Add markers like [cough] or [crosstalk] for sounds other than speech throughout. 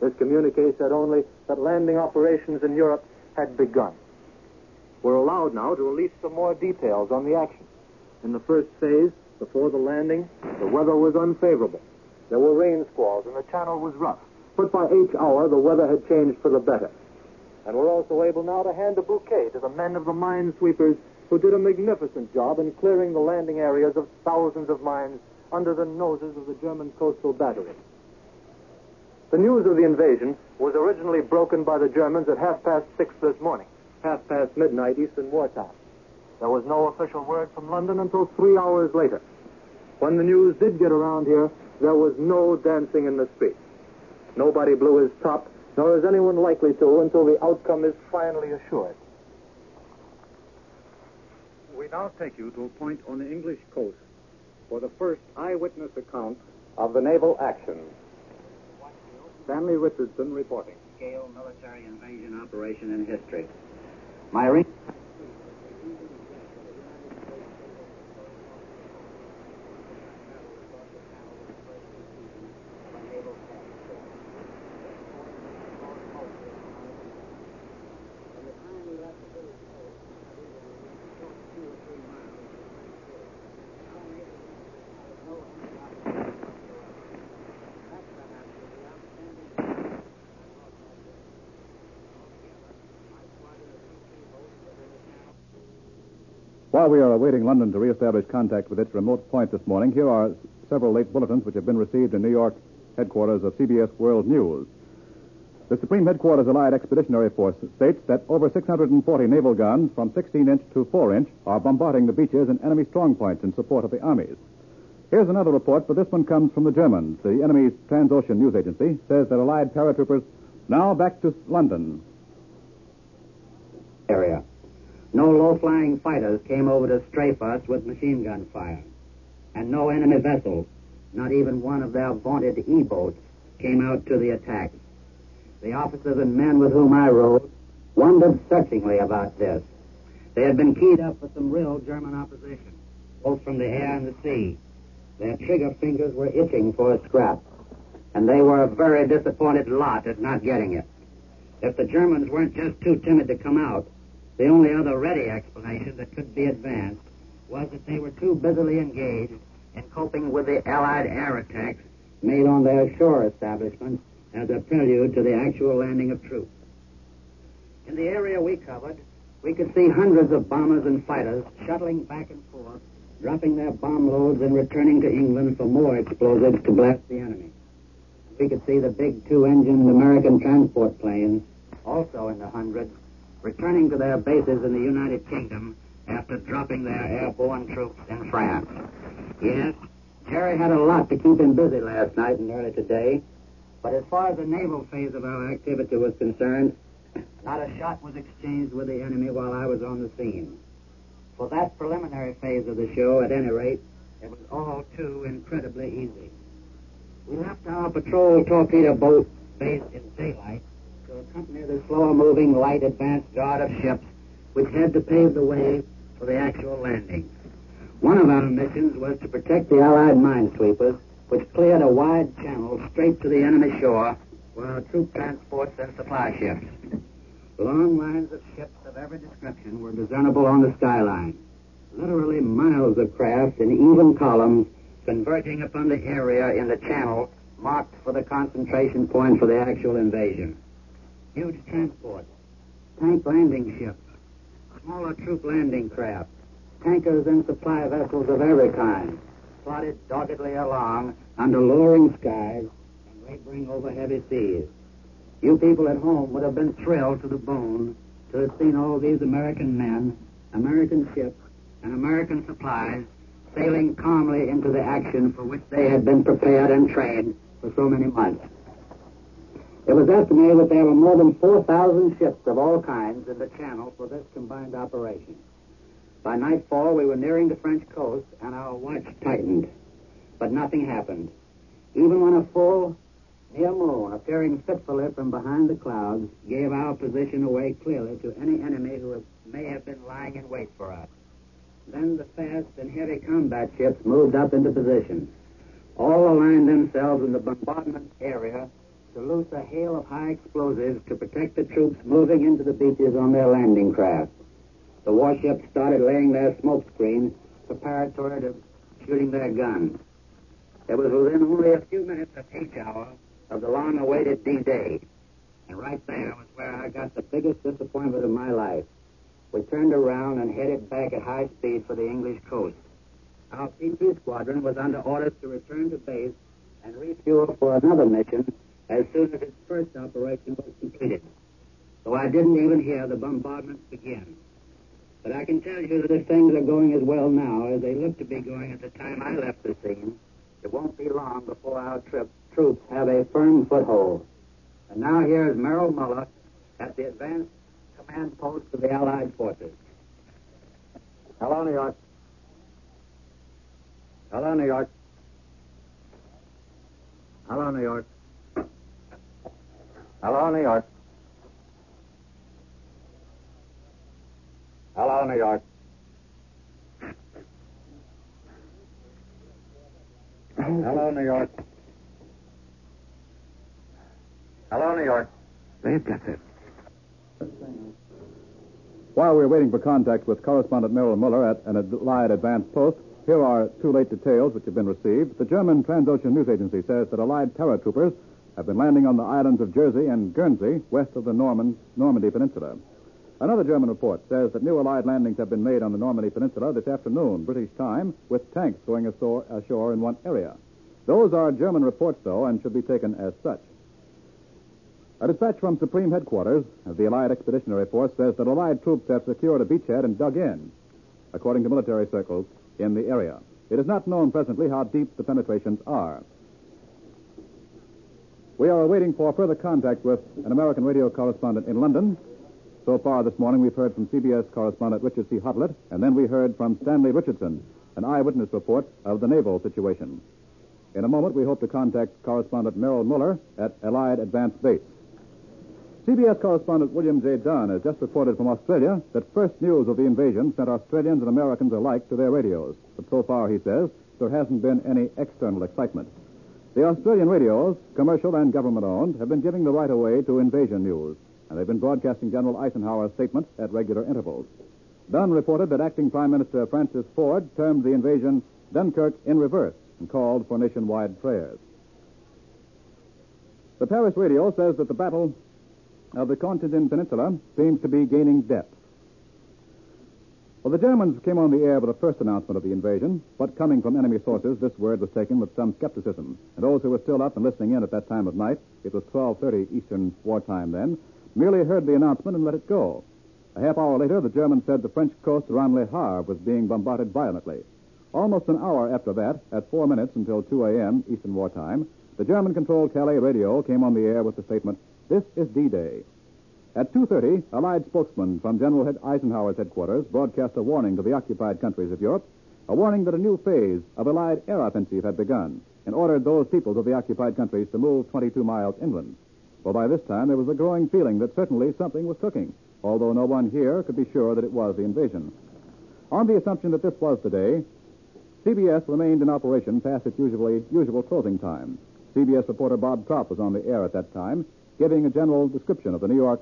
This communique said only that landing operations in Europe had begun. We're allowed now to release some more details on the action. In the first phase, before the landing, the weather was unfavorable. There were rain squalls and the channel was rough. But by each hour, the weather had changed for the better. And we're also able now to hand a bouquet to the men of the minesweepers who did a magnificent job in clearing the landing areas of thousands of mines under the noses of the German coastal batteries. The news of the invasion was originally broken by the Germans at half past six this morning, half past midnight Eastern wartime. There was no official word from London until three hours later. When the news did get around here, there was no dancing in the streets. Nobody blew his top, nor is anyone likely to until the outcome is finally assured. We now take you to a point on the English coast for the first eyewitness account of the naval action. Stanley Richardson reporting. Scale military invasion operation in history. My ring. While we are awaiting London to reestablish contact with its remote point this morning, here are several late bulletins which have been received in New York headquarters of CBS World News. The Supreme Headquarters Allied Expeditionary Force states that over 640 naval guns from 16 inch to 4 inch are bombarding the beaches and enemy strong points in support of the armies. Here's another report, but this one comes from the Germans. The enemy's Transocean News Agency says that Allied paratroopers now back to London. Area. No low-flying fighters came over to strafe us with machine gun fire. And no enemy vessels, not even one of their vaunted E-boats, came out to the attack. The officers and men with whom I rode wondered searchingly about this. They had been keyed up for some real German opposition, both from the air and the sea. Their trigger fingers were itching for a scrap, and they were a very disappointed lot at not getting it. If the Germans weren't just too timid to come out, the only other ready explanation that could be advanced was that they were too busily engaged in coping with the Allied air attacks made on their shore establishments as a prelude to the actual landing of troops. In the area we covered, we could see hundreds of bombers and fighters shuttling back and forth, dropping their bomb loads and returning to England for more explosives to blast the enemy. We could see the big two-engined American transport planes, also in the hundreds, returning to their bases in the United Kingdom after dropping their airborne troops in France. Yes, Jerry had a lot to keep him busy last night and early today, but as far as the naval phase of our activity was concerned, not a shot was exchanged with the enemy while I was on the scene. For that preliminary phase of the show, at any rate, it was all too incredibly easy. We left our patrol torpedo boat based in daylight to accompany the slower moving light advance guard of ships which had to pave the way for the actual landing. One of our missions was to protect the Allied minesweepers, which cleared a wide channel straight to the enemy shore our troop transports and supply ships. Long lines of ships of every description were discernible on the skyline. Literally miles of craft in even columns converging upon the area in the channel marked for the concentration point for the actual invasion. Huge transports, tank landing ships, smaller troop landing craft, tankers and supply vessels of every kind, plodded doggedly along under lowering skies and laboring over heavy seas. You people at home would have been thrilled to the bone to have seen all these American men, American ships, and American supplies sailing calmly into the action for which they had been prepared and trained for so many months. It was estimated that there were more than 4,000 ships of all kinds in the channel for this combined operation. By nightfall, we were nearing the French coast, and our watch tightened. But nothing happened. Even when a full, near moon, appearing fitfully from behind the clouds, gave our position away clearly to any enemy who may have been lying in wait for us. Then the fast and heavy combat ships moved up into position. All aligned themselves in the bombardment area to loose a hail of high explosives to protect the troops moving into the beaches on their landing craft. The warships started laying their smoke screens preparatory to shooting their guns. It was within only a few minutes of each hour of the long-awaited D-Day. And right there was where I got the biggest disappointment of my life. We turned around and headed back at high speed for the English coast. Our PT squadron was under orders to return to base and refuel for another mission as soon as its first operation was completed. So I didn't even hear the bombardment begin. But I can tell you that if things are going as well now as they look to be going at the time I left the scene, it won't be long before our trip, troops have a firm foothold. And now here is Merrill Mueller at the advanced command post of the Allied forces. Hello, New York. Hello, New York. Hello, New York. Hello, New York. Hello, New York. Hello, New York. Hello, New York. They've got it. While we're waiting for contact with correspondent Merrill Mueller at an Allied advanced post, here are two late details which have been received. The German Transocean News Agency says that Allied paratroopers have been landing on the islands of Jersey and Guernsey, west of the Norman, Normandy Peninsula. Another German report says that new Allied landings have been made on the Normandy Peninsula this afternoon, British time, with tanks going ashore, ashore in one area. Those are German reports, though, and should be taken as such. A dispatch from Supreme Headquarters of the Allied Expeditionary Force says that Allied troops have secured a beachhead and dug in, according to military circles, in the area. It is not known presently how deep the penetrations are. We are waiting for further contact with an American radio correspondent in London. So far this morning, we've heard from CBS correspondent Richard C. Hottelet, and then we heard from Stanley Richardson, an eyewitness report of the naval situation. In a moment, we hope to contact correspondent Merrill Mueller at Allied Advanced Base. CBS correspondent William J. Dunn has just reported from Australia that first news of the invasion sent Australians and Americans alike to their radios. But so far, he says, there hasn't been any external excitement. The Australian radios, commercial and government owned, have been giving the right of way to invasion news, and they've been broadcasting General Eisenhower's statement at regular intervals. Dunn reported that acting Prime Minister Francis Forde termed the invasion Dunkirk in reverse and called for nationwide prayers. The Paris radio says that the battle of the Cotentin Peninsula seems to be gaining depth. Well, the Germans came on the air with the first announcement of the invasion, but coming from enemy sources, this word was taken with some skepticism. And those who were still up and listening in at that time of night, it was 12.30 Eastern wartime then, merely heard the announcement and let it go. A half hour later, the Germans said the French coast around Le Havre was being bombarded violently. Almost an hour after that, at four minutes until 2 a.m. Eastern wartime, the German-controlled Calais radio came on the air with the statement, this is D-Day. At 2.30, Allied spokesman from General Eisenhower's headquarters broadcast a warning to the occupied countries of Europe, a warning that a new phase of Allied air offensive had begun, and ordered those peoples of the occupied countries to move 22 miles inland. Well, by this time, there was a growing feeling that certainly something was cooking, although no one here could be sure that it was the invasion. On the assumption that this was the day, CBS remained in operation past its usually, usual closing time. CBS reporter Bob Trout was on the air at that time, giving a general description of the New York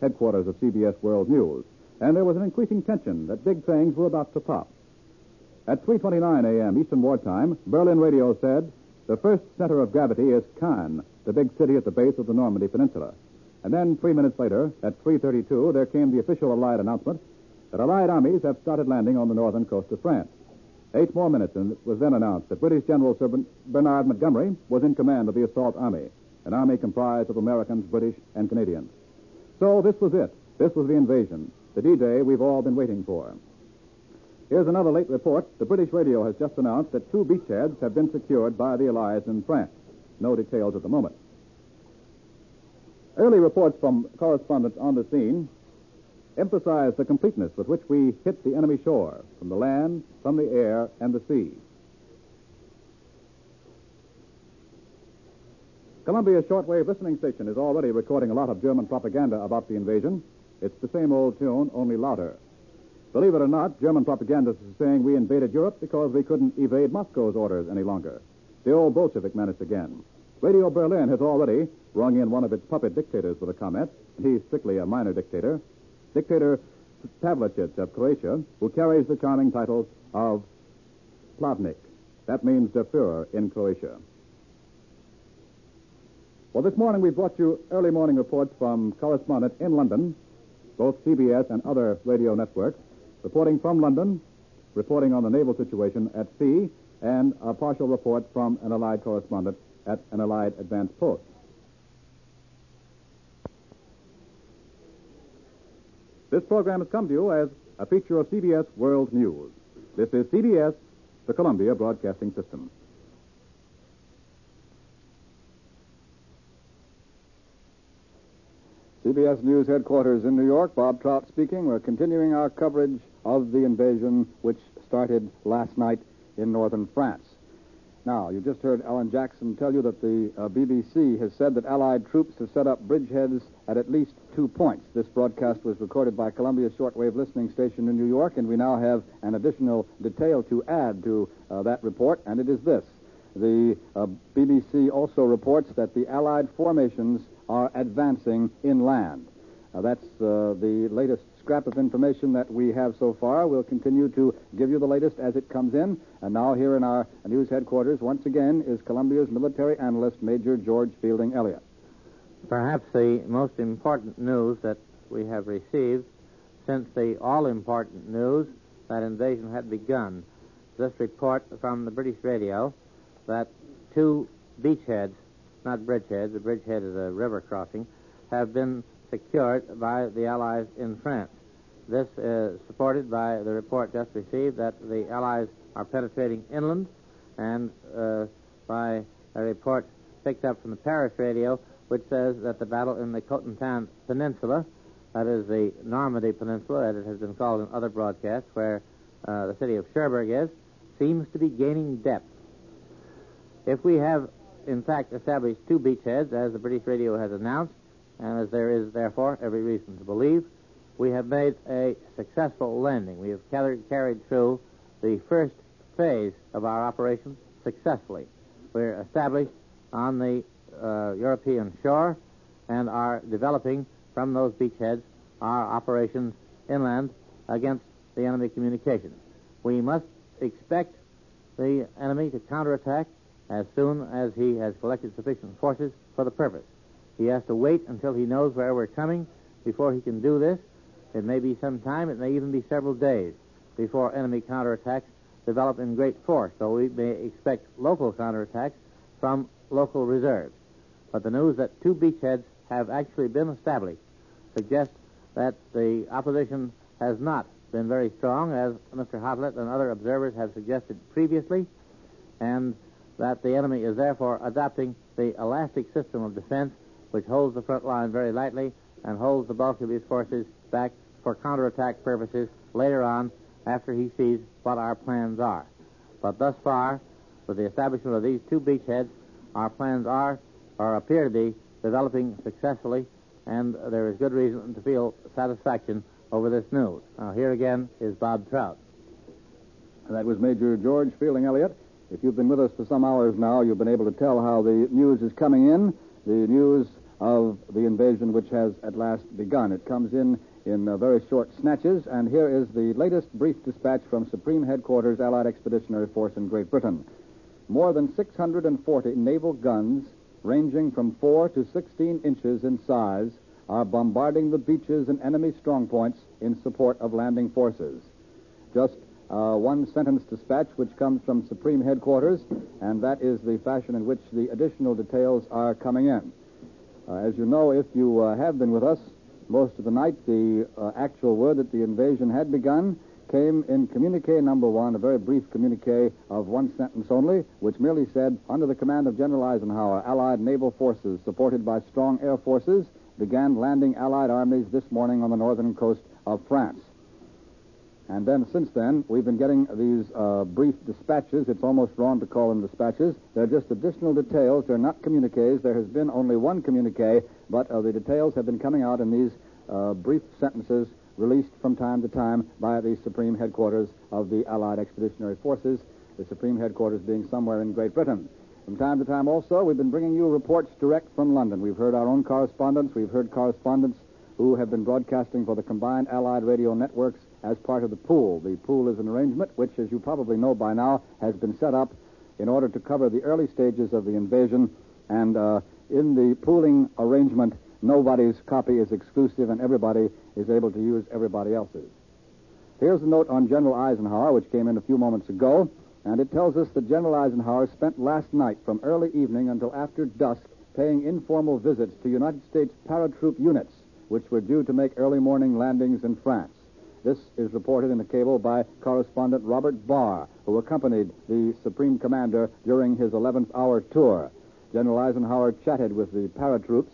headquarters of CBS World News. And there was an increasing tension that big things were about to pop. At 3.29 a.m. Eastern Wartime, Berlin radio said, the first center of gravity is Caen, the big city at the base of the Normandy Peninsula. And then, three minutes later, at 3.32, there came the official Allied announcement that Allied armies have started landing on the northern coast of France. Eight more minutes, and it was then announced that British General Sir Bernard Montgomery was in command of the assault army, an army comprised of Americans, British, and Canadians. So this was it. This was the invasion, the D-Day we've all been waiting for. Here's another late report. The British radio has just announced that two beachheads have been secured by the Allies in France. No details at the moment. Early reports from correspondents on the scene emphasize the completeness with which we hit the enemy shore, from the land, from the air, and the sea. Columbia's shortwave listening station is already recording a lot of German propaganda about the invasion. It's the same old tune, only louder. Believe it or not, German propagandists are saying we invaded Europe because we couldn't evade Moscow's orders any longer. The old Bolshevik menace again. Radio Berlin has already rung in one of its puppet dictators with a comment. He's strictly a minor dictator. Dictator Pavelić of Croatia, who carries the charming title of Poglavnik. That means the Fuhrer in Croatia. Well, this morning we brought you early morning reports from correspondents in London, both CBS and other radio networks, reporting from London, reporting on the naval situation at sea, and a partial report from an Allied correspondent at an Allied advance post. This program has come to you as a feature of CBS World News. This is CBS, the Columbia Broadcasting System. CBS News headquarters in New York. Bob Trout speaking. We're continuing our coverage of the invasion which started last night in northern France. Now, you just heard Alan Jackson tell you that the uh, BBC has said that Allied troops have set up bridgeheads at at least two points. This broadcast was recorded by Columbia Shortwave Listening Station in New York, and we now have an additional detail to add to uh, that report, and it is this. The uh, BBC also reports that the Allied formations are advancing inland. That's uh, the latest scrap of information that we have so far. We'll continue to give you the latest as it comes in. And now, here in our news headquarters, once again, is Columbia's military analyst, Major George Fielding Eliot. Perhaps the most important news that we have received since the all important news that invasion had begun. This report from the British radio that two beachheads, not bridgeheads, the bridgehead is a river crossing, have been secured by the Allies in France. This is supported by the report just received that the Allies are penetrating inland and uh, by a report picked up from the Paris radio which says that the battle in the Cotentin Peninsula, that is the Normandy Peninsula, as it has been called in other broadcasts, where uh, the city of Cherbourg is, seems to be gaining depth. If we have, in fact, established two beachheads, as the British radio has announced, and as there is, therefore, every reason to believe, we have made a successful landing. We have carried, carried through the first phase of our operation successfully. We're established on the uh, European shore and are developing from those beachheads our operations inland against the enemy communications. We must expect the enemy to counterattack as soon as he has collected sufficient forces for the purpose. He has to wait until he knows where we're coming before he can do this. It may be some time, it may even be several days before enemy counterattacks develop in great force, so we may expect local counterattacks from local reserves. But the news that two beachheads have actually been established suggests that the opposition has not been very strong, as Mr. Hottelet and other observers have suggested previously, and that the enemy is therefore adopting the elastic system of defense, which holds the front line very lightly and holds the bulk of his forces back for counterattack purposes later on after he sees what our plans are. But thus far, with the establishment of these two beachheads, our plans are or appear to be developing successfully, and there is good reason to feel satisfaction over this news. Now, here again is Bob Trout. That was Major George Fielding Eliot. If you've been with us for some hours now, you've been able to tell how the news is coming in, the news of the invasion which has at last begun. It comes in in uh, very short snatches, and here is the latest brief dispatch from Supreme Headquarters Allied Expeditionary Force in Great Britain. More than 640 naval guns, ranging from 4 to 16 inches in size, are bombarding the beaches and enemy strongpoints in support of landing forces. Just uh, one sentence dispatch which comes from Supreme Headquarters, and that is the fashion in which the additional details are coming in. Uh, as you know, if you uh, have been with us most of the night, the uh, actual word that the invasion had begun came in communique number one, a very brief communique of one sentence only, which merely said, under the command of General Eisenhower, Allied naval forces, supported by strong air forces, began landing Allied armies this morning on the northern coast of France. And then, since then, we've been getting these uh, brief dispatches. It's almost wrong to call them dispatches. They're just additional details. They're not communiques. There has been only one communique, but uh, the details have been coming out in these uh, brief sentences released from time to time by the Supreme Headquarters of the Allied Expeditionary Forces, the Supreme Headquarters being somewhere in Great Britain. From time to time also, we've been bringing you reports direct from London. We've heard our own correspondents. We've heard correspondents who have been broadcasting for the combined Allied radio networks as part of the pool. The pool is an arrangement which, as you probably know by now, has been set up in order to cover the early stages of the invasion. And uh, in the pooling arrangement, nobody's copy is exclusive and everybody is able to use everybody else's. Here's a note on General Eisenhower, which came in a few moments ago, and it tells us that General Eisenhower spent last night from early evening until after dusk paying informal visits to United States paratroop units, which were due to make early morning landings in France. This is reported in the cable by correspondent Robert Barr, who accompanied the Supreme Commander during his 11th hour tour. General Eisenhower chatted with the paratroops,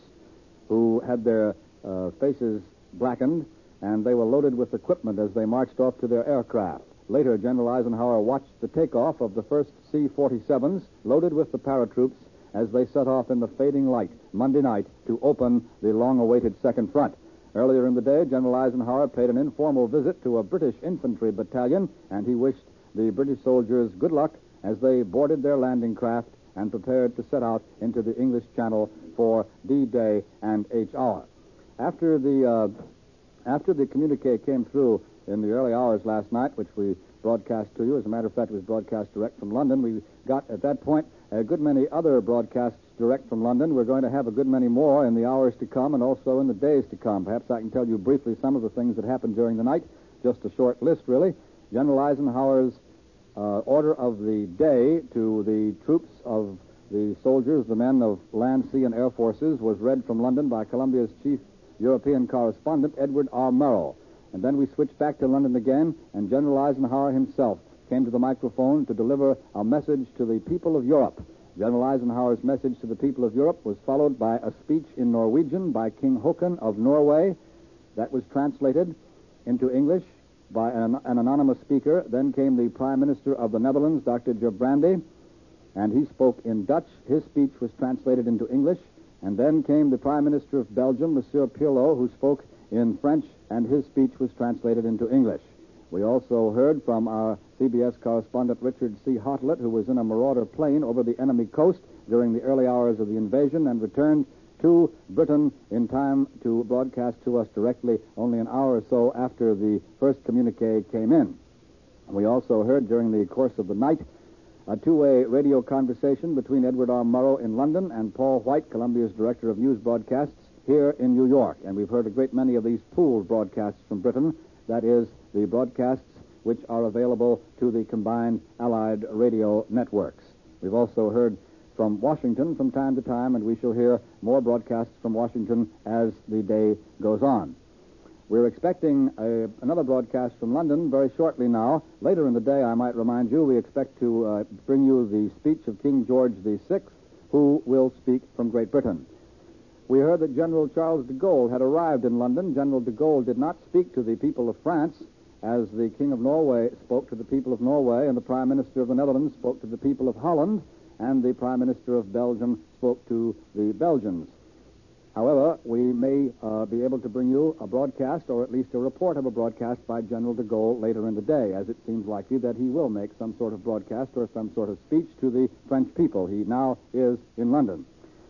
who had their uh, faces blackened and they were loaded with equipment as they marched off to their aircraft. Later, General Eisenhower watched the takeoff of the first C 47s loaded with the paratroops as they set off in the fading light Monday night to open the long awaited second front. Earlier in the day, General Eisenhower paid an informal visit to a British infantry battalion, and he wished the British soldiers good luck as they boarded their landing craft and prepared to set out into the English Channel for D Day and H Hour. After the uh, after the communique came through in the early hours last night, which we broadcast to you, as a matter of fact, it was broadcast direct from London. We got at that point a good many other broadcasts direct from London. We're going to have a good many more in the hours to come and also in the days to come. Perhaps I can tell you briefly some of the things that happened during the night. Just a short list, really. General Eisenhower's uh, order of the day to the troops of the soldiers, the men of land, sea, and air forces, was read from London by Columbia's chief European correspondent Edward R. Murrow. And then we switched back to London again, and General Eisenhower himself came to the microphone to deliver a message to the people of Europe. General Eisenhower's message to the people of Europe was followed by a speech in Norwegian by King Haakon of Norway that was translated into English by an, an, anonymous speaker. Then came the Prime Minister of the Netherlands, Dr. Gerbrandy, and he spoke in Dutch. His speech was translated into English. And then came the Prime Minister of Belgium, Monsieur Pierlot, who spoke in French, and his speech was translated into English. We also heard from our CBS correspondent Richard C. Hottelet, who was in a Marauder plane over the enemy coast during the early hours of the invasion and returned to Britain in time to broadcast to us directly only an hour or so after the first communique came in. We also heard during the course of the night a two-way radio conversation between Edward R. Murrow in London and Paul White, Columbia's director of news broadcasts, here in New York. And we've heard a great many of these pooled broadcasts from Britain. That is, the broadcasts which are available to the combined Allied radio networks. We've also heard from Washington from time to time, and we shall hear more broadcasts from Washington as the day goes on. We're expecting a, another broadcast from London very shortly now. Later in the day, I might remind you, we expect to uh, bring you the speech of King George VI, who will speak from Great Britain. We heard that General Charles de Gaulle had arrived in London. General de Gaulle did not speak to the people of France, as the King of Norway spoke to the people of Norway, and the Prime Minister of the Netherlands spoke to the people of Holland, and the Prime Minister of Belgium spoke to the Belgians. However, we may uh, be able to bring you a broadcast, or at least a report of a broadcast by General de Gaulle later in the day, as it seems likely that he will make some sort of broadcast or some sort of speech to the French people. He now is in London.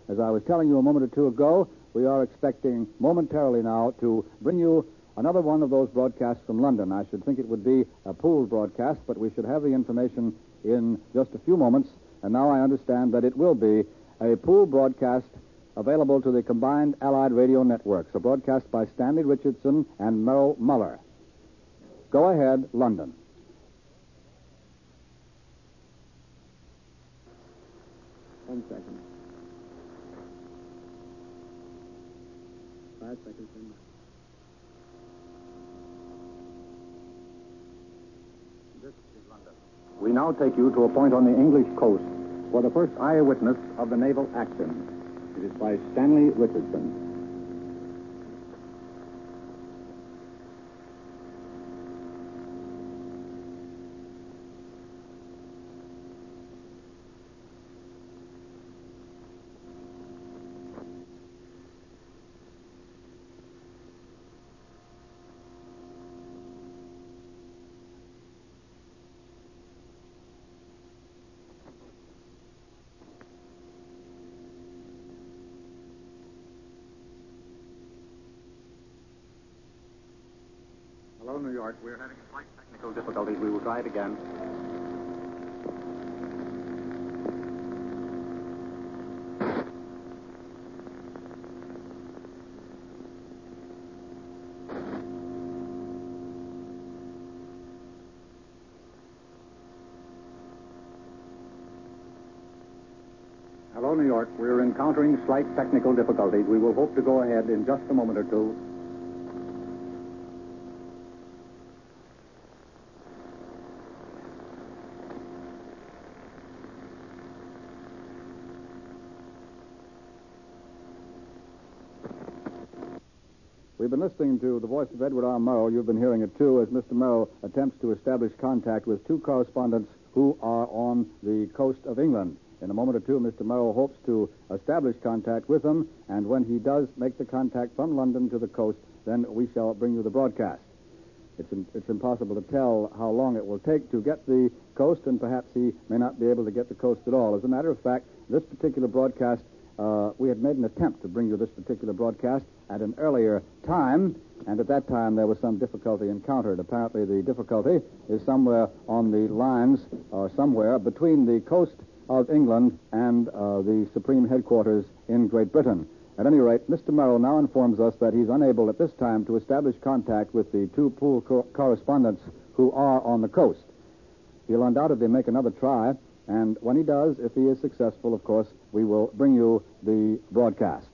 As I was telling you a moment or two ago, we are expecting momentarily now to bring you another one of those broadcasts from London. I should think it would be a pooled broadcast, but we should have the information in just a few moments. And now I understand that it will be a pooled broadcast available to the combined Allied radio networks, a broadcast by Stanley Richardson and Merrill Mueller. Go ahead, London. One second. Five seconds in. This is London. We now take you to a point on the English coast for the first eyewitness of the naval action. It is by Stanley Richardson. York. We're having slight technical difficulties. We will try it again. Hello, New York. We're encountering slight technical difficulties. We will hope to go ahead in just a moment or two. We've been listening to the voice of Edward R. Murrow. You've been hearing it too as Mr. Murrow attempts to establish contact with two correspondents who are on the coast of England. In a moment or two, Mr. Murrow hopes to establish contact with them, and when he does make the contact from London to the coast, then we shall bring you the broadcast. It's, in, it's impossible to tell how long it will take to get the coast, and perhaps he may not be able to get the coast at all. As a matter of fact, this particular broadcast, uh, we had made an attempt to bring you this particular broadcast at an earlier time, and at that time there was some difficulty encountered. Apparently, the difficulty is somewhere on the lines, or somewhere between the coast of England and uh, the Supreme Headquarters in Great Britain. At any rate, Mr. Murrow now informs us that he's unable at this time to establish contact with the two pool co- correspondents who are on the coast. He'll undoubtedly make another try, and when he does, if he is successful, of course, we will bring you the broadcast.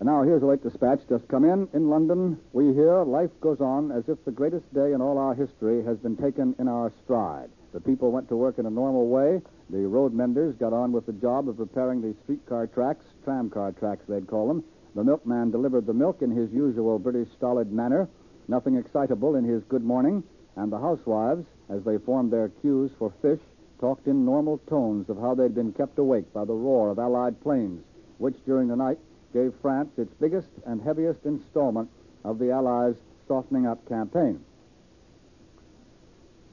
And now here's a late dispatch just come in. In London, we hear life goes on as if the greatest day in all our history has been taken in our stride. The people went to work in a normal way. The road menders got on with the job of repairing the streetcar tracks, tramcar tracks they'd call them. The milkman delivered the milk in his usual British stolid manner, nothing excitable in his good morning, and the housewives, as they formed their queues for fish, talked in normal tones of how they'd been kept awake by the roar of Allied planes, which during the night gave France its biggest and heaviest installment of the Allies' softening up campaign.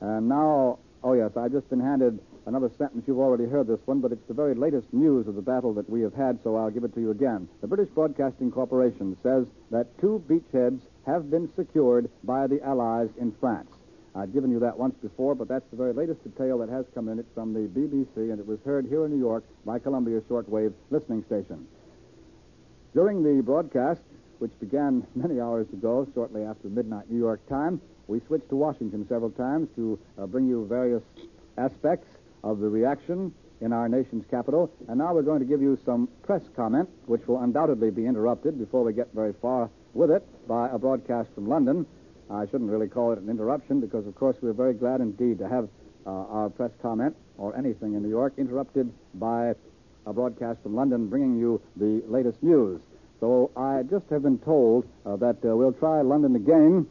And now, oh yes, I've just been handed another sentence. You've already heard this one, but it's the very latest news of the battle that we have had, so I'll give it to you again. The British Broadcasting Corporation says that two beachheads have been secured by the Allies in France. I've given you that once before, but that's the very latest detail that has come in. It's from the BBC, and it was heard here in New York by Columbia Shortwave Listening Station. During the broadcast, which began many hours ago, shortly after midnight New York time, we switched to Washington several times to uh, bring you various aspects of the reaction in our nation's capital. And now we're going to give you some press comment, which will undoubtedly be interrupted before we get very far with it by a broadcast from London. I shouldn't really call it an interruption because, of course, we're very glad indeed to have uh, our press comment or anything in New York interrupted by a broadcast from London bringing you the latest news. So I just have been told uh, that uh, we'll try London again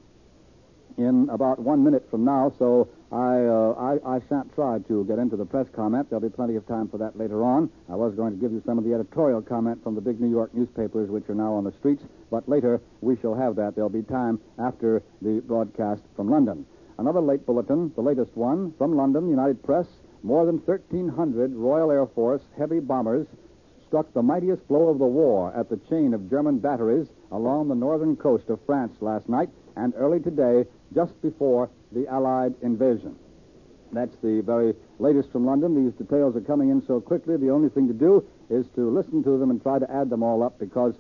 in about one minute from now, so I, uh, I, I shan't try to get into the press comment. There'll be plenty of time for that later on. I was going to give you some of the editorial comment from the big New York newspapers, which are now on the streets, but later we shall have that. There'll be time after the broadcast from London. Another late bulletin, the latest one, from London, United Press. More than 1,300 Royal Air Force heavy bombers struck the mightiest blow of the war at the chain of German batteries along the northern coast of France last night and early today, just before the Allied invasion. That's the very latest from London. These details are coming in so quickly, the only thing to do is to listen to them and try to add them all up because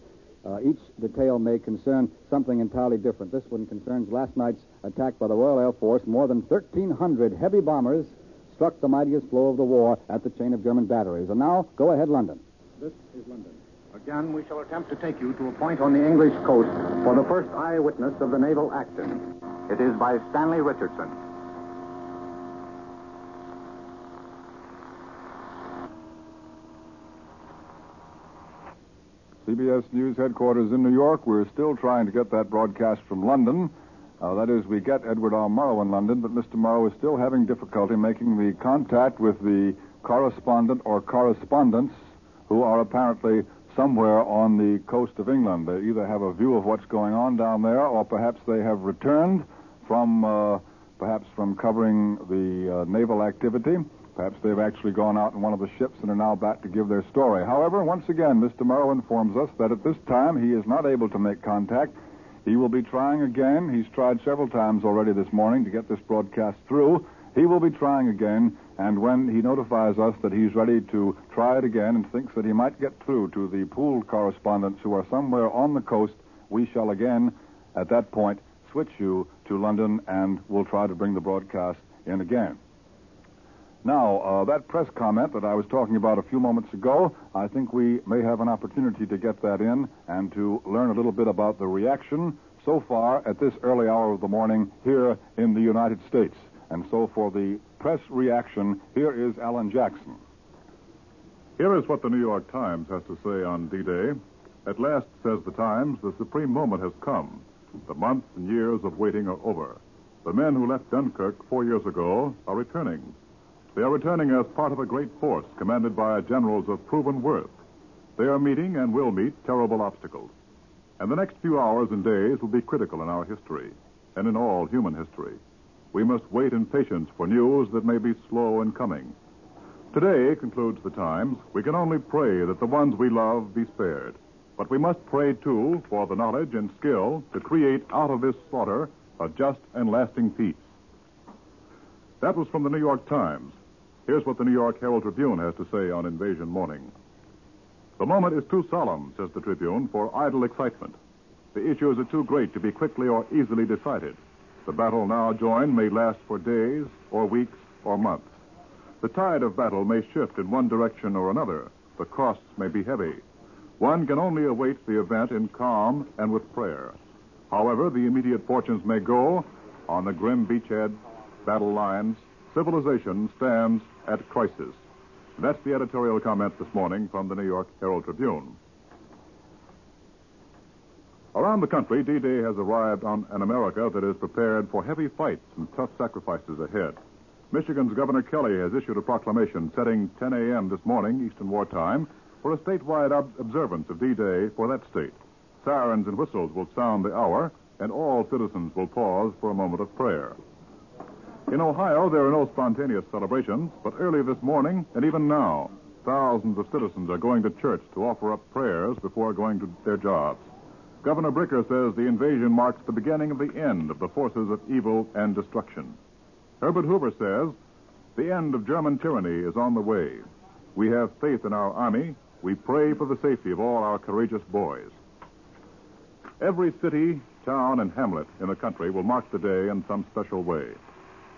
uh, each detail may concern something entirely different. This one concerns last night's attack by the Royal Air Force. More than 1,300 heavy bombers struck the mightiest blow of the war at the chain of German batteries. And now, go ahead, London. This is London. Again, we shall attempt to take you to a point on the English coast for the first eyewitness of the naval action. It is by Stanley Richardson. CBS News headquarters in New York. We're still trying to get that broadcast from London. Uh, that is, we get Edward R. Murrow in London, but Mr. Murrow is still having difficulty making the contact with the correspondent or correspondents who are apparently somewhere on the coast of England. They either have a view of what's going on down there, or perhaps they have returned from, uh, perhaps from covering the uh, naval activity. Perhaps they've actually gone out in one of the ships and are now back to give their story. However, once again, Mr. Murrow informs us that at this time he is not able to make contact. He will be trying again. He's tried several times already this morning to get this broadcast through. He will be trying again, and when he notifies us that he's ready to try it again and thinks that he might get through to the pool correspondents who are somewhere on the coast, we shall again, at that point, switch you to London and we'll try to bring the broadcast in again. Now, uh, that press comment that I was talking about a few moments ago, I think we may have an opportunity to get that in and to learn a little bit about the reaction so far at this early hour of the morning here in the United States. And so for the press reaction, here is Alan Jackson. Here is what the New York Times has to say on D Day. At last, says the Times, the supreme moment has come. The months and years of waiting are over. The men who left Dunkirk four years ago are returning. They are returning as part of a great force commanded by generals of proven worth. They are meeting and will meet terrible obstacles. And the next few hours and days will be critical in our history and in all human history. We must wait in patience for news that may be slow in coming. Today, concludes the Times, we can only pray that the ones we love be spared. But we must pray, too, for the knowledge and skill to create out of this slaughter a just and lasting peace. That was from the New York Times. Here's what the New York Herald Tribune has to say on invasion morning. The moment is too solemn, says the Tribune, for idle excitement. The issues are too great to be quickly or easily decided. The battle now joined may last for days or weeks or months. The tide of battle may shift in one direction or another. The costs may be heavy. One can only await the event in calm and with prayer. However, the immediate fortunes may go on the grim beachhead battle lines. Civilization stands at crisis. That's the editorial comment this morning from the New York Herald Tribune. Around the country, D Day has arrived on an America that is prepared for heavy fights and tough sacrifices ahead. Michigan's Governor Kelly has issued a proclamation setting 10 a.m. this morning, Eastern War Time, for a statewide ob- observance of D Day for that state. Sirens and whistles will sound the hour, and all citizens will pause for a moment of prayer. In Ohio, there are no spontaneous celebrations, but early this morning, and even now, thousands of citizens are going to church to offer up prayers before going to their jobs. Governor Bricker says the invasion marks the beginning of the end of the forces of evil and destruction. Herbert Hoover says the end of German tyranny is on the way. We have faith in our army. We pray for the safety of all our courageous boys. Every city, town, and hamlet in the country will mark the day in some special way.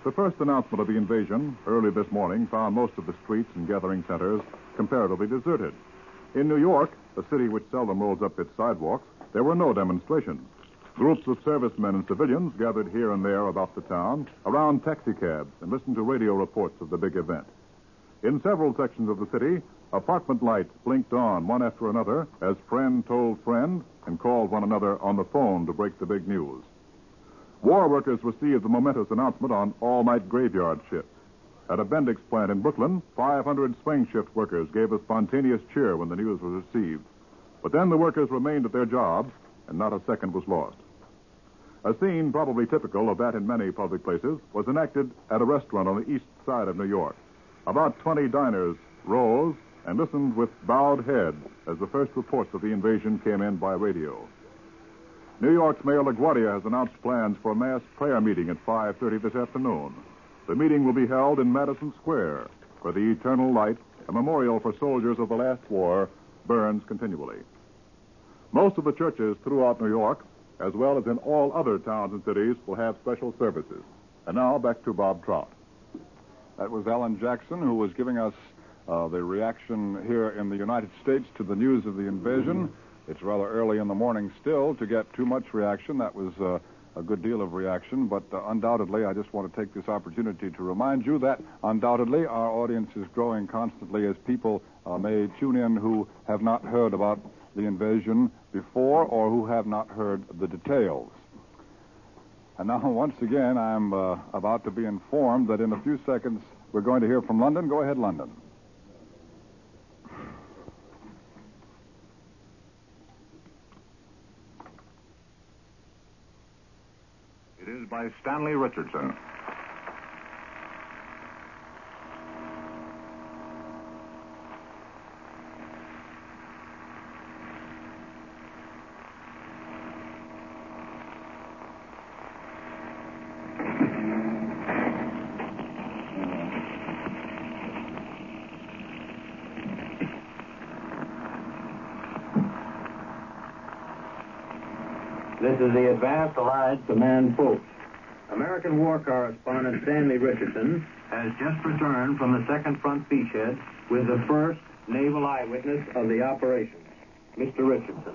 The first announcement of the invasion early this morning found most of the streets and gathering centers comparatively deserted. In New York, a city which seldom rolls up its sidewalks, there were no demonstrations. Groups of servicemen and civilians gathered here and there about the town, around taxicabs, and listened to radio reports of the big event. In several sections of the city, apartment lights blinked on one after another as friend told friend and called one another on the phone to break the big news. War workers received the momentous announcement on all night graveyard shifts. At a Bendix plant in Brooklyn, 500 swing shift workers gave a spontaneous cheer when the news was received. But then the workers remained at their jobs, and not a second was lost. A scene probably typical of that in many public places was enacted at a restaurant on the east side of New York. About 20 diners rose and listened with bowed head as the first reports of the invasion came in by radio. New York's Mayor LaGuardia has announced plans for a mass prayer meeting at 5.30 this afternoon. The meeting will be held in Madison Square, where the eternal light, a memorial for soldiers of the last war, burns continually. Most of the churches throughout New York, as well as in all other towns and cities, will have special services. And now back to Bob Trout. That was Alan Jackson, who was giving us uh, the reaction here in the United States to the news of the invasion. It's rather early in the morning still to get too much reaction. That was uh, a good deal of reaction, but uh, undoubtedly, I just want to take this opportunity to remind you that undoubtedly our audience is growing constantly as people uh, may tune in who have not heard about the invasion before or who have not heard the details. And now, [laughs] once again, I'm uh, about to be informed that in a few seconds we're going to hear from London. Go ahead, London. by Stanley Richardson. This is the Advanced Allied Command Post. American war correspondent Stanley Richardson has just returned from the second front beachhead with the first naval eyewitness of the operation. Mr. Richardson.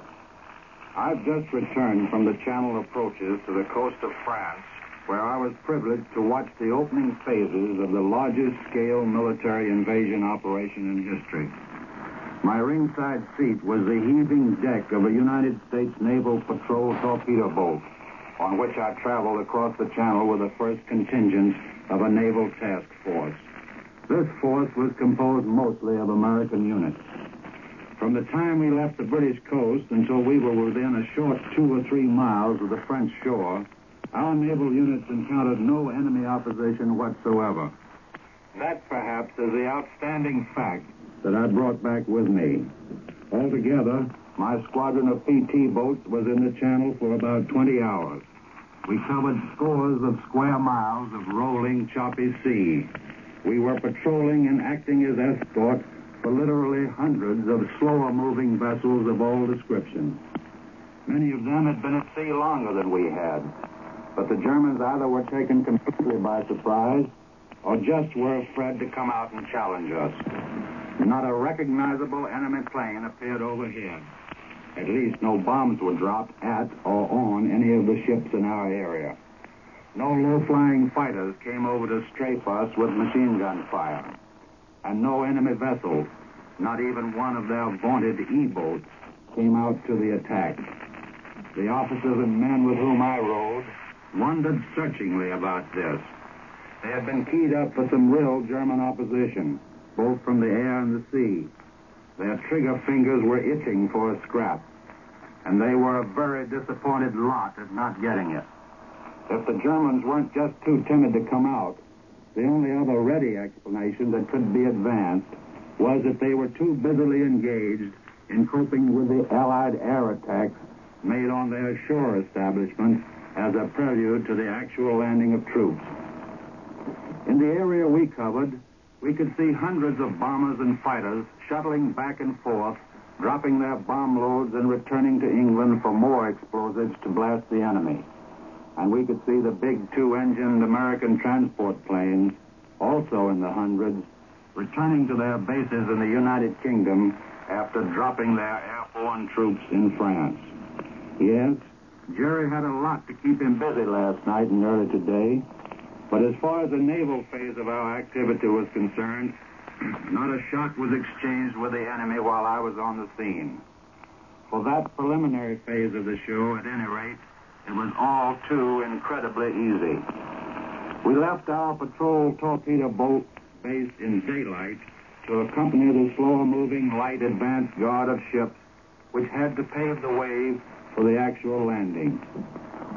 I've just returned from the channel approaches to the coast of France, where I was privileged to watch the opening phases of the largest scale military invasion operation in history. My ringside seat was the heaving deck of a United States Naval Patrol torpedo boat, on which I traveled across the channel with the first contingent of a naval task force. This force was composed mostly of American units. From the time we left the British coast until we were within a short two or three miles of the French shore, our naval units encountered no enemy opposition whatsoever. That, perhaps, is the outstanding fact that I brought back with me. Altogether, my squadron of PT boats was in the channel for about 20 hours. We covered scores of square miles of rolling, choppy sea. We were patrolling and acting as escort for literally hundreds of slower moving vessels of all descriptions. Many of them had been at sea longer than we had, but the Germans either were taken completely by surprise or just were afraid to come out and challenge us. Not a recognizable enemy plane appeared overhead. At least no bombs were dropped at or on any of the ships in our area. No low-flying fighters came over to strafe us with machine gun fire. And no enemy vessels, not even one of their vaunted E-boats, came out to the attack. The officers and men with whom I rode wondered searchingly about this. They had been keyed up for some real German opposition, both from the air and the sea. Their trigger fingers were itching for a scrap, and they were a very disappointed lot at not getting it. If the Germans weren't just too timid to come out, the only other ready explanation that could be advanced was that they were too busily engaged in coping with the Allied air attacks made on their shore establishments as a prelude to the actual landing of troops. In the area we covered, we could see hundreds of bombers and fighters shuttling back and forth, dropping their bomb loads and returning to England for more explosives to blast the enemy. And we could see the big two-engined American transport planes, also in the hundreds, returning to their bases in the United Kingdom after dropping their airborne troops in France. Yes, Jerry had a lot to keep him busy last night and early today. But as far as the naval phase of our activity was concerned, not a shot was exchanged with the enemy while I was on the scene. For that preliminary phase of the show, at any rate, it was all too incredibly easy. We left our patrol torpedo boat base in daylight to accompany the slower moving light advance guard of ships which had to pave the way for the actual landing.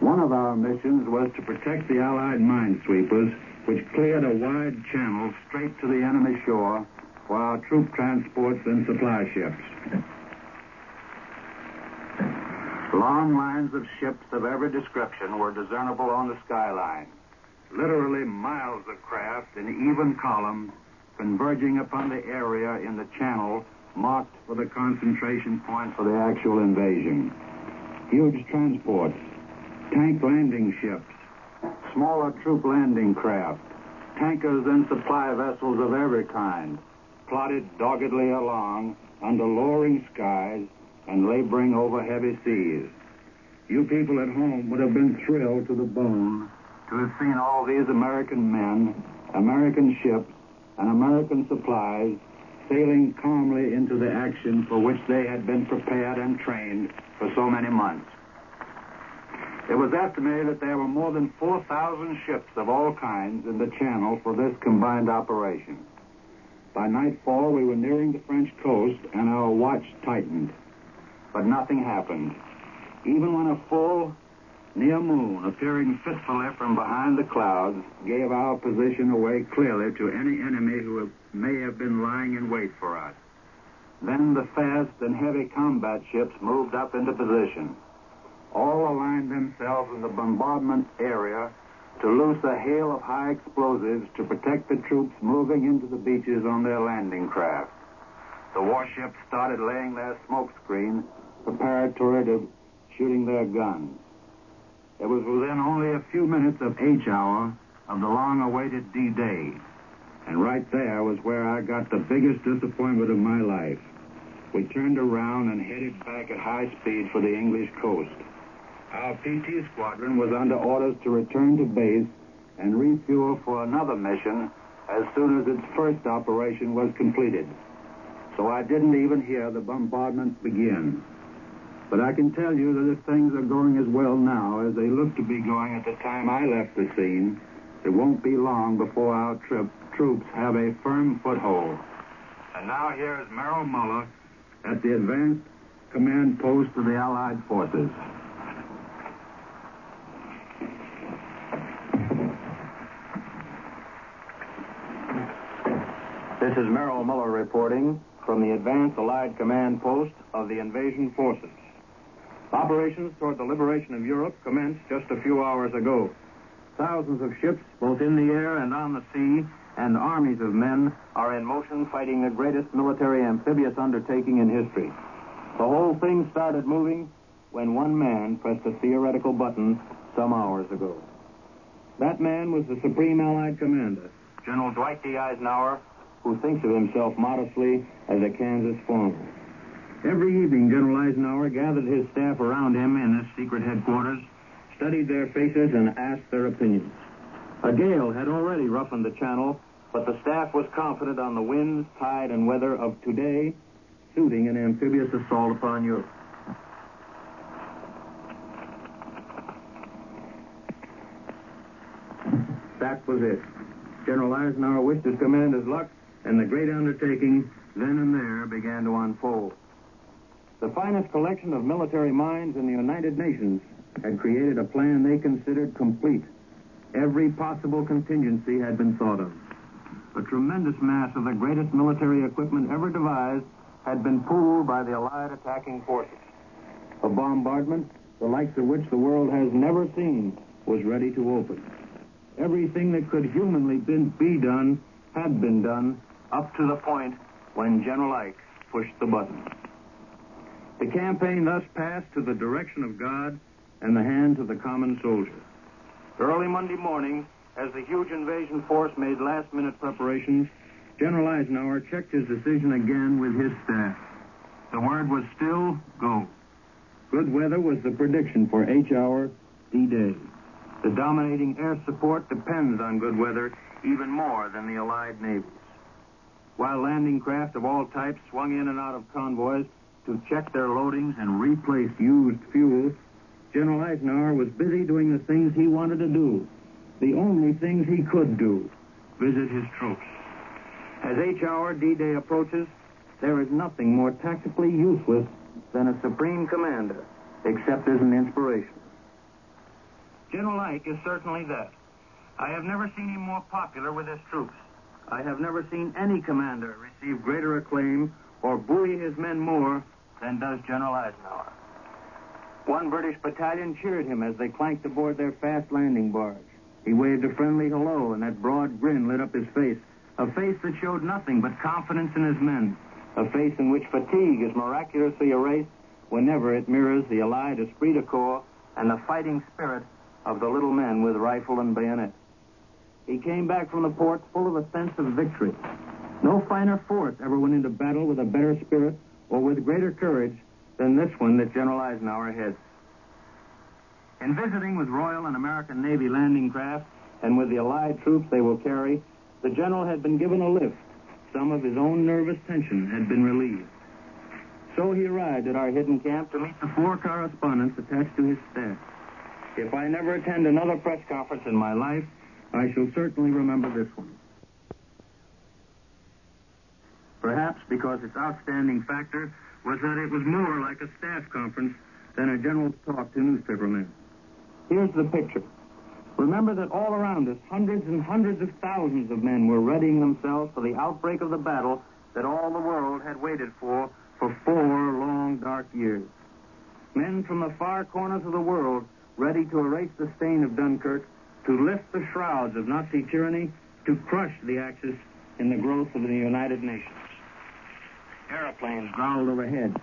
One of our missions was to protect the Allied minesweepers, which cleared a wide channel straight to the enemy shore for our troop transports and supply ships. Long lines of ships of every description were discernible on the skyline. Literally miles of craft in even columns converging upon the area in the channel marked for the concentration point for the actual invasion. Huge transports, tank landing ships, smaller troop landing craft, tankers and supply vessels of every kind, plodded doggedly along under lowering skies and laboring over heavy seas. You people at home would have been thrilled to the bone to have seen all these American men, American ships, and American supplies sailing calmly into the action for which they had been prepared and trained for so many months. It was estimated that there were more than 4,000 ships of all kinds in the channel for this combined operation. By nightfall, we were nearing the French coast, and our watch tightened. But nothing happened. Even when a full, near moon, appearing fitfully from behind the clouds, gave our position away clearly to any enemy who may have been lying in wait for us. Then the fast and heavy combat ships moved up into position. All aligned themselves in the bombardment area to loose a hail of high explosives to protect the troops moving into the beaches on their landing craft. The warships started laying their smoke screens preparatory to shooting their guns. It was within only a few minutes of H hour of the long-awaited D-Day. And right there was where I got the biggest disappointment of my life. We turned around and headed back at high speed for the English coast. Our PT squadron was under orders to return to base and refuel for another mission as soon as its first operation was completed. So I didn't even hear the bombardment begin. But I can tell you that if things are going as well now as they look to be going at the time I left the scene, it won't be long before our trip, troops have a firm foothold. And now here is Merrill Mueller at the advanced command post of the Allied forces. This is Merrill Mueller reporting from the Advanced Allied Command Post of the Invasion Forces. Operations toward the liberation of Europe commenced just a few hours ago. Thousands of ships, both in the air and on the sea, and armies of men are in motion fighting the greatest military amphibious undertaking in history. The whole thing started moving when one man pressed a theoretical button some hours ago. That man was the Supreme Allied Commander, General Dwight D. Eisenhower, who thinks of himself modestly as a Kansas farmer. Every evening, General Eisenhower gathered his staff around him in this secret headquarters, studied their faces, and asked their opinions. A gale had already roughened the channel, but the staff was confident on the winds, tide, and weather of today suiting an amphibious assault upon Europe. That was it. General Eisenhower wished his commanders luck, and the great undertaking then and there began to unfold. The finest collection of military minds in the United Nations had created a plan they considered complete. Every possible contingency had been thought of. A tremendous mass of the greatest military equipment ever devised had been pooled by the Allied attacking forces. A bombardment, the likes of which the world has never seen, was ready to open. Everything that could humanly be done had been done up to the point when General Ike pushed the button. The campaign thus passed to the direction of God and the hands of the common soldier. Early Monday morning, as the huge invasion force made last minute preparations, General Eisenhower checked his decision again with his staff. The word was still go. Good weather was the prediction for H hour D Day. The dominating air support depends on good weather even more than the Allied navies. While landing craft of all types swung in and out of convoys to check their loadings and replace used fuel, General Eisenhower was busy doing the things he wanted to do, the only things he could do visit his troops. As H hour D Day approaches, there is nothing more tactically useless than a supreme commander, except as an inspiration. General Ike is certainly that. I have never seen him more popular with his troops. I have never seen any commander receive greater acclaim or buoy his men more than does General Eisenhower. One British battalion cheered him as they clanked aboard their fast landing barge. He waved a friendly hello, and that broad grin lit up his face. A face that showed nothing but confidence in his men. A face in which fatigue is miraculously erased whenever it mirrors the allied esprit de corps and the fighting spirit of the little men with rifle and bayonet. He came back from the port full of a sense of victory. No finer force ever went into battle with a better spirit or with greater courage than this one that General Eisenhower heads. In visiting with Royal and American Navy landing craft and with the Allied troops they will carry, the general had been given a lift. Some of his own nervous tension had been relieved. So he arrived at our hidden camp to meet the four correspondents attached to his staff. If I never attend another press conference in my life, I shall certainly remember this one. Perhaps because its outstanding factor was that it was more like a staff conference than a general talk to newspapermen. Here's the picture. Remember that all around us, hundreds and hundreds of thousands of men were readying themselves for the outbreak of the battle that all the world had waited for for four long, dark years. Men from the far corners of the world ready to erase the stain of Dunkirk, to lift the shrouds of Nazi tyranny, to crush the Axis in the growth of the United Nations. Aeroplanes growled overhead.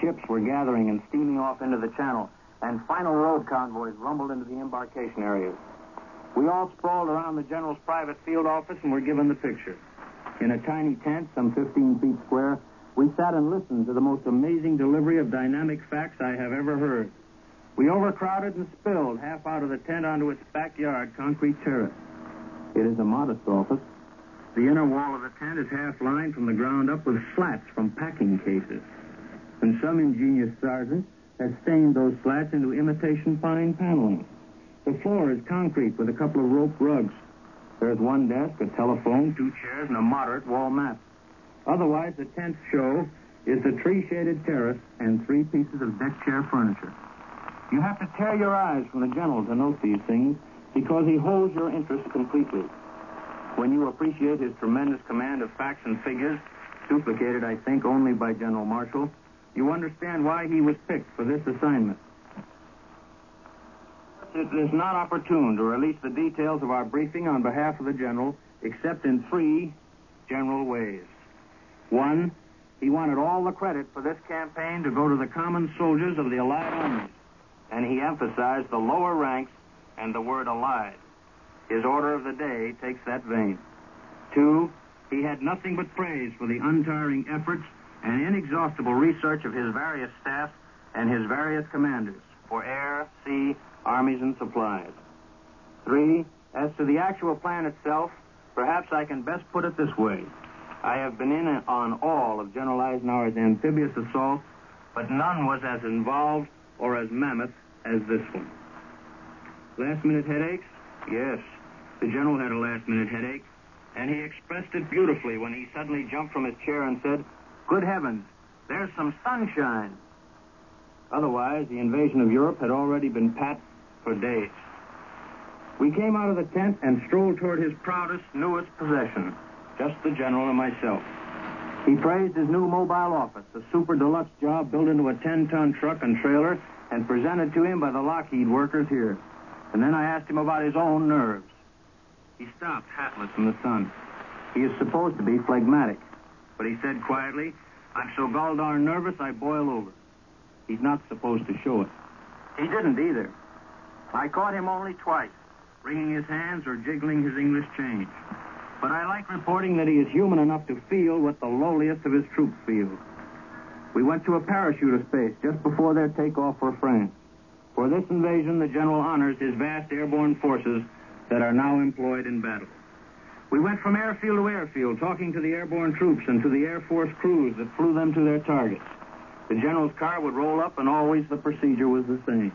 Ships were gathering and steaming off into the channel. and final road convoys rumbled into the embarkation areas. We all sprawled around the general's private field office and were given the picture. In a tiny tent, some 15 feet square, we sat and listened to the most amazing delivery of dynamic facts I have ever heard. We overcrowded and spilled half out of the tent onto its backyard concrete terrace. It is a modest office. The inner wall of the tent is half lined from the ground up with slats from packing cases. And some ingenious sergeant has stained those slats into imitation fine paneling. The floor is concrete with a couple of rope rugs. There's one desk, a telephone, two chairs, and a moderate wall map. Otherwise, the tent show is the tree-shaded terrace and three pieces of deck chair furniture. You have to tear your eyes from the general to note these things because he holds your interest completely. When you appreciate his tremendous command of facts and figures, duplicated, I think, only by General Marshall, you understand why he was picked for this assignment. It is not opportune to release the details of our briefing on behalf of the general, except in three general ways. One, he wanted all the credit for this campaign to go to the common soldiers of the Allied armies, and he emphasized the lower ranks and the word Allied. His order of the day takes that vein. Two, he had nothing but praise for the untiring efforts and inexhaustible research of his various staffs and his various commanders for air, sea, armies, and supplies. Three, as to the actual plan itself, perhaps I can best put it this way. I have been in on all of General Eisenhower's amphibious assaults, but none was as involved or as mammoth as this one. Last minute headaches? Yes. The general had a last minute headache, and he expressed it beautifully when he suddenly jumped from his chair and said, Good heavens, there's some sunshine. Otherwise, the invasion of Europe had already been pat for days. We came out of the tent and strolled toward his proudest, newest possession, just the general and myself. He praised his new mobile office, a super deluxe job built into a 10 ton truck and trailer and presented to him by the Lockheed workers here. And then I asked him about his own nerves. He stopped, hatless in the sun. He is supposed to be phlegmatic, but he said quietly, I'm so gall darn nervous I boil over. He's not supposed to show it. He didn't either. I caught him only twice, wringing his hands or jiggling his English change. But I like reporting that he is human enough to feel what the lowliest of his troops feel. We went to a parachuter space just before their takeoff for France. For this invasion, the general honors his vast airborne forces that are now employed in battle. We went from airfield to airfield, talking to the airborne troops and to the Air Force crews that flew them to their targets. The general's car would roll up, and always the procedure was the same.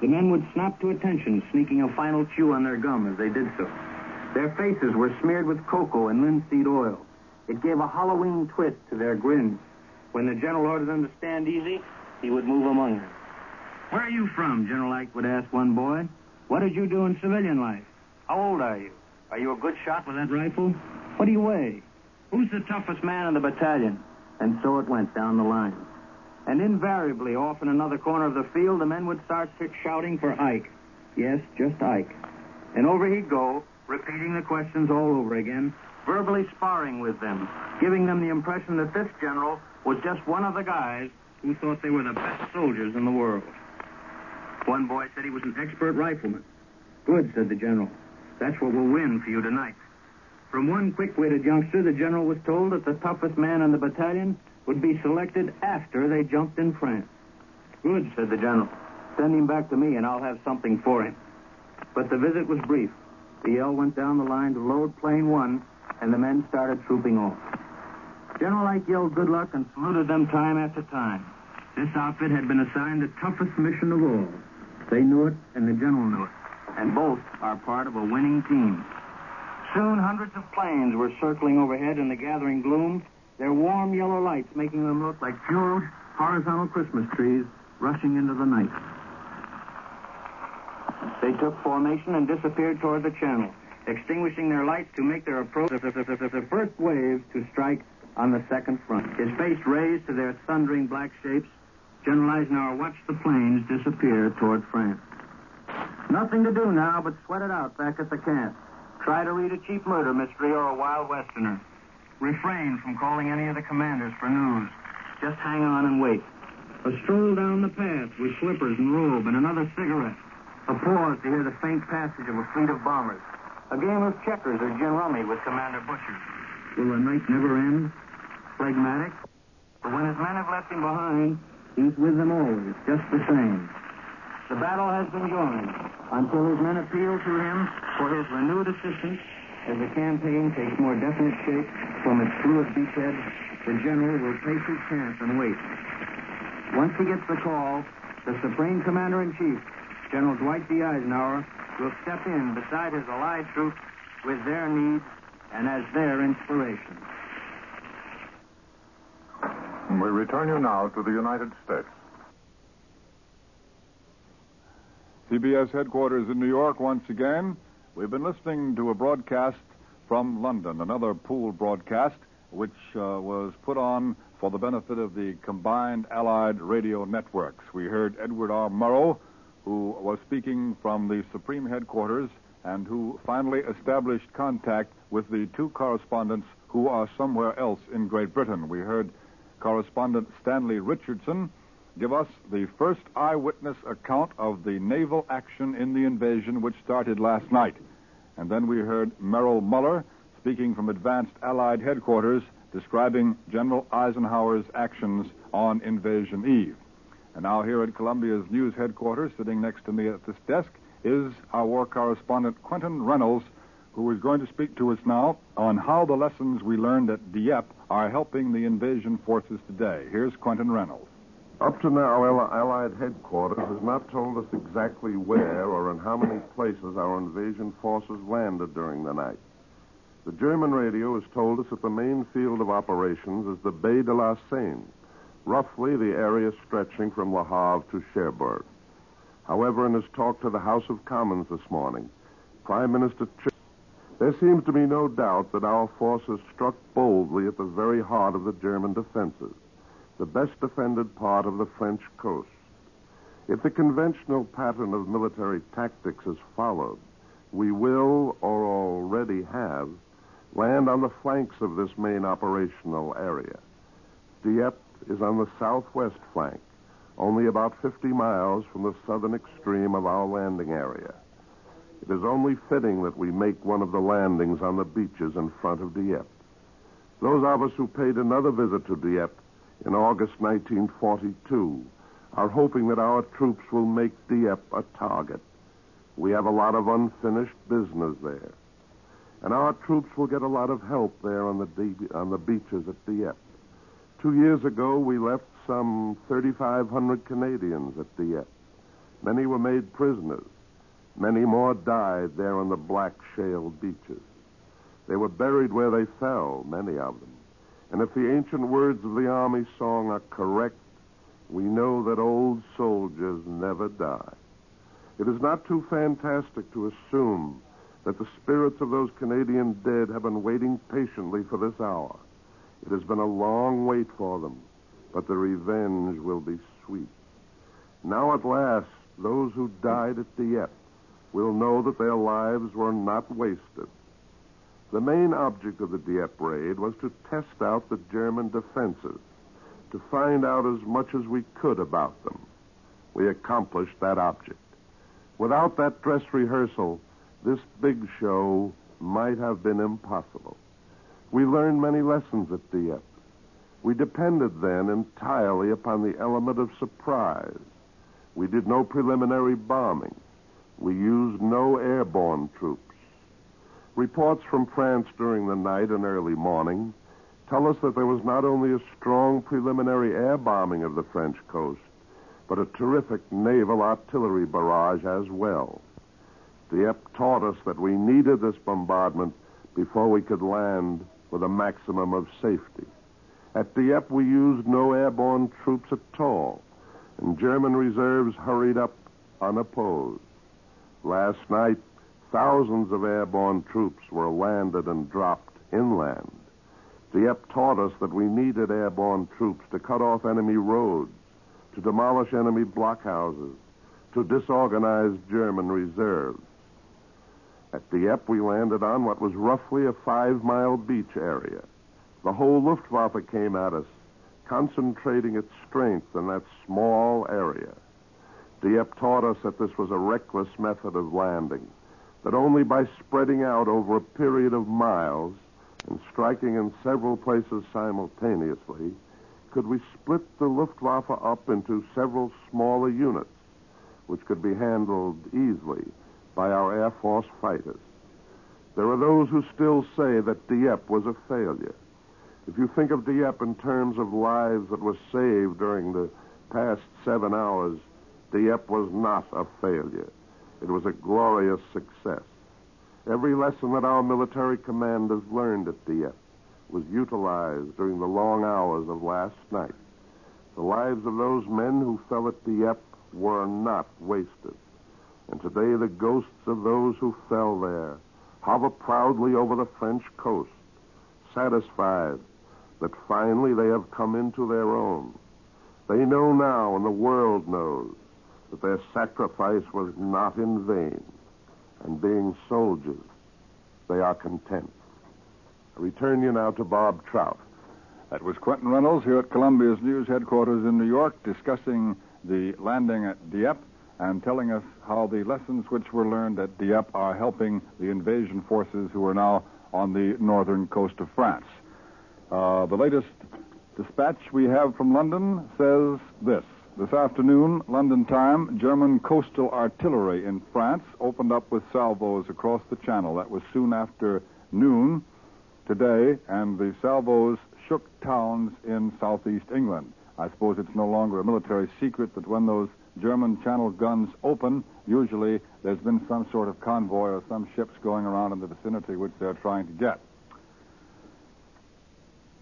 The men would snap to attention, sneaking a final chew on their gum as they did so. Their faces were smeared with cocoa and linseed oil. It gave a Halloween twist to their grins. When the general ordered them to stand easy, he would move among them. Where are you from? General Ike would ask one boy. What did you do in civilian life? How old are you? Are you a good shot with that rifle? What do you weigh? Who's the toughest man in the battalion? And so it went down the line. And invariably, off in another corner of the field, the men would start shouting for Ike. Yes, just Ike. And over he'd go, repeating the questions all over again, verbally sparring with them, giving them the impression that this general was just one of the guys who thought they were the best soldiers in the world. One boy said he was an expert rifleman. Good, said the general. That's what will win for you tonight. From one quick-witted youngster, the general was told that the toughest man in the battalion would be selected after they jumped in France. Good, said the general. Send him back to me, and I'll have something for him. But the visit was brief. The yell went down the line to load plane one, and the men started trooping off. General Ike yelled good luck and saluted them time after time. This outfit had been assigned the toughest mission of all. They knew it, and the general knew it. And both are part of a winning team. Soon, hundreds of planes were circling overhead in the gathering gloom, their warm yellow lights making them look like huge horizontal Christmas trees rushing into the night. They took formation and disappeared toward the channel, extinguishing their lights to make their approach the, first wave to strike on the second front. His face raised to their thundering black shapes, General Eisenhower watched the planes disappear toward France. Nothing to do now but sweat it out back at the camp. Try to read a cheap murder mystery or a wild westerner. Refrain from calling any of the commanders for news. Just hang on and wait. A stroll down the path with slippers and robe and another cigarette. A pause to hear the faint passage of a fleet of bombers. A game of checkers or gin rummy with Commander Butcher. Will the night never end? Phlegmatic? But when his men have left him behind, he's with them always, just the same. The battle has been joined until his men appeal to him for his renewed assistance as the campaign takes more definite shape from its fluid beachhead. The general will take his chance and wait. Once he gets the call, the Supreme Commander-in-Chief, General Dwight D. Eisenhower, will step in beside his Allied troops with their needs and as their inspiration. We return you now to the United States. CBS headquarters in New York once again. We've been listening to a broadcast from London, another pool broadcast, which uh, was put on for the benefit of the combined Allied radio networks. We heard Edward R. Murrow, who was speaking from the Supreme headquarters and who finally established contact with the two correspondents who are somewhere else in Great Britain. We heard correspondent Stanley Richardson give us the first eyewitness account of the naval action in the invasion which started last night. And then we heard Merrill Mueller speaking from advanced Allied headquarters describing General Eisenhower's actions on Invasion Eve. And now here at Columbia's news headquarters, sitting next to me at this desk, is our war correspondent Quentin Reynolds, who is going to speak to us now on how the lessons we learned at Dieppe are helping the invasion forces today. Here's Quentin Reynolds. Up to now, Allied headquarters has not told us exactly where or in how many places our invasion forces landed during the night. The German radio has told us that the main field of operations is the Bay de la Seine, roughly the area stretching from Le Havre to Cherbourg. However, in his talk to the House of Commons this morning, Prime Minister Ch- there seems to be no doubt that our forces struck boldly at the very heart of the German defenses, the best defended part of the French coast. If the conventional pattern of military tactics is followed, we will, or already have, land on the flanks of this main operational area. Dieppe is on the southwest flank, only about 50 miles from the southern extreme of our landing area. It is only fitting that we make one of the landings on the beaches in front of Dieppe. Those of us who paid another visit to Dieppe in August 1942 are hoping that our troops will make Dieppe a target. We have a lot of unfinished business there. And our troops will get a lot of help there on the, de- on the beaches at Dieppe. Two years ago, we left some 3,500 Canadians at Dieppe. Many were made prisoners. Many more died there on the black shale beaches. They were buried where they fell, many of them. And if the ancient words of the Army song are correct, we know that old soldiers never die. It is not too fantastic to assume that the spirits of those Canadian dead have been waiting patiently for this hour. It has been a long wait for them, but the revenge will be sweet. Now at last, those who died at Dieppe will know that their lives were not wasted. The main object of the Dieppe raid was to test out the German defenses, to find out as much as we could about them. We accomplished that object. Without that dress rehearsal, this big show might have been impossible. We learned many lessons at Dieppe. We depended then entirely upon the element of surprise. We did no preliminary bombing. We used no airborne troops. Reports from France during the night and early morning tell us that there was not only a strong preliminary air bombing of the French coast, but a terrific naval artillery barrage as well. Dieppe taught us that we needed this bombardment before we could land with a maximum of safety. At Dieppe, we used no airborne troops at all, and German reserves hurried up unopposed. Last night, thousands of airborne troops were landed and dropped inland. Dieppe taught us that we needed airborne troops to cut off enemy roads, to demolish enemy blockhouses, to disorganize German reserves. At Dieppe, we landed on what was roughly a five mile beach area. The whole Luftwaffe came at us, concentrating its strength in that small area. Dieppe taught us that this was a reckless method of landing, that only by spreading out over a period of miles and striking in several places simultaneously could we split the Luftwaffe up into several smaller units, which could be handled easily by our Air Force fighters. There are those who still say that Dieppe was a failure. If you think of Dieppe in terms of lives that were saved during the past seven hours, Dieppe was not a failure. It was a glorious success. Every lesson that our military commanders learned at Dieppe was utilized during the long hours of last night. The lives of those men who fell at Dieppe were not wasted. And today the ghosts of those who fell there hover proudly over the French coast, satisfied that finally they have come into their own. They know now, and the world knows, that their sacrifice was not in vain. And being soldiers, they are content. I return you now to Bob Trout. That was Quentin Reynolds here at Columbia's news headquarters in New York discussing the landing at Dieppe and telling us how the lessons which were learned at Dieppe are helping the invasion forces who are now on the northern coast of France. Uh, the latest dispatch we have from London says this. This afternoon, London time, German coastal artillery in France opened up with salvos across the channel. That was soon after noon today, and the salvos shook towns in southeast England. I suppose it's no longer a military secret that when those German channel guns open, usually there's been some sort of convoy or some ships going around in the vicinity which they're trying to get.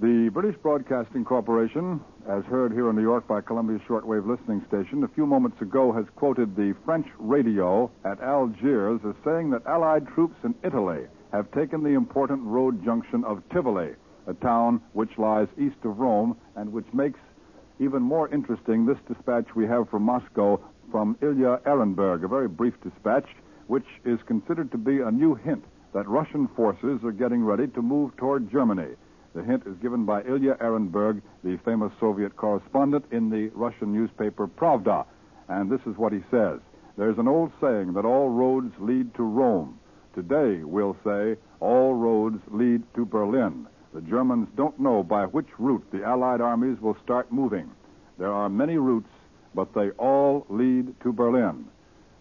The British Broadcasting Corporation, as heard here in New York by Columbia Shortwave Listening Station, a few moments ago has quoted the French radio at Algiers as saying that Allied troops in Italy have taken the important road junction of Tivoli, a town which lies east of Rome and which makes even more interesting this dispatch we have from Moscow from Ilya Ehrenburg, a very brief dispatch, which is considered to be a new hint that Russian forces are getting ready to move toward Germany. The hint is given by Ilya Ehrenburg, the famous Soviet correspondent in the Russian newspaper Pravda. And this is what he says. There's an old saying that all roads lead to Rome. Today, we'll say, all roads lead to Berlin. The Germans don't know by which route the Allied armies will start moving. There are many routes, but they all lead to Berlin.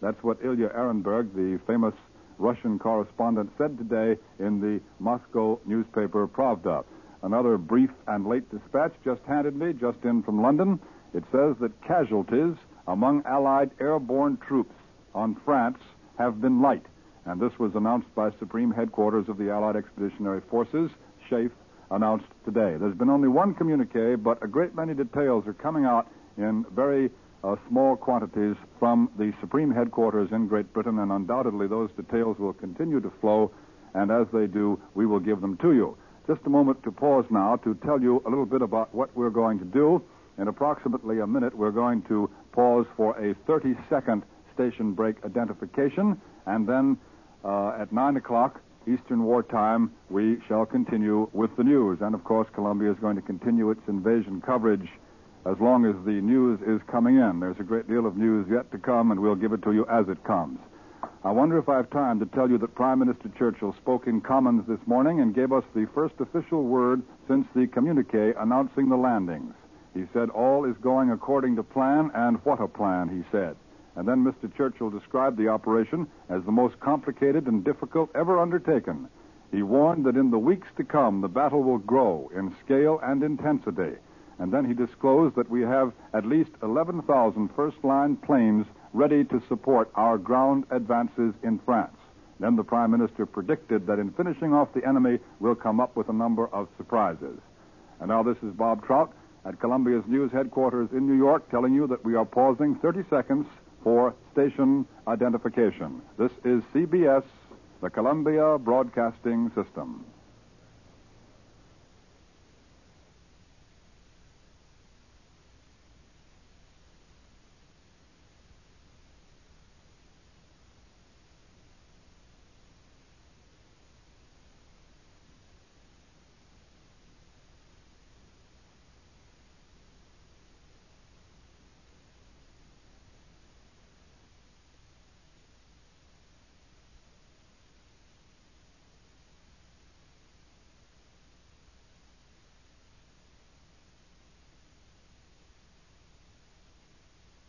That's what Ilya Ehrenburg, the famous Russian correspondent, said today in the Moscow newspaper Pravda. Another brief and late dispatch just handed me, just in from London. It says that casualties among Allied airborne troops on France have been light. And this was announced by Supreme Headquarters of the Allied Expeditionary Forces, SHAEF, announced today. There's been only one communique, but a great many details are coming out in very uh, small quantities from the Supreme Headquarters in Great Britain, and undoubtedly those details will continue to flow, and as they do, we will give them to you. Just a moment to pause now to tell you a little bit about what we're going to do. In approximately a minute, we're going to pause for a 30 second station break identification, and then uh, at 9 o'clock Eastern War Time, we shall continue with the news. And of course, Columbia is going to continue its invasion coverage as long as the news is coming in. There's a great deal of news yet to come, and we'll give it to you as it comes. I wonder if I have time to tell you that Prime Minister Churchill spoke in Commons this morning and gave us the first official word since the communique announcing the landings. He said, All is going according to plan, and what a plan, he said. And then Mr. Churchill described the operation as the most complicated and difficult ever undertaken. He warned that in the weeks to come, the battle will grow in scale and intensity. And then he disclosed that we have at least 11,000 first line planes ready to support our ground advances in France. Then the Prime Minister predicted that in finishing off the enemy, we'll come up with a number of surprises. And now this is Bob Trout at Columbia's news headquarters in New York telling you that we are pausing 30 seconds for station identification. This is CBS, the Columbia Broadcasting System.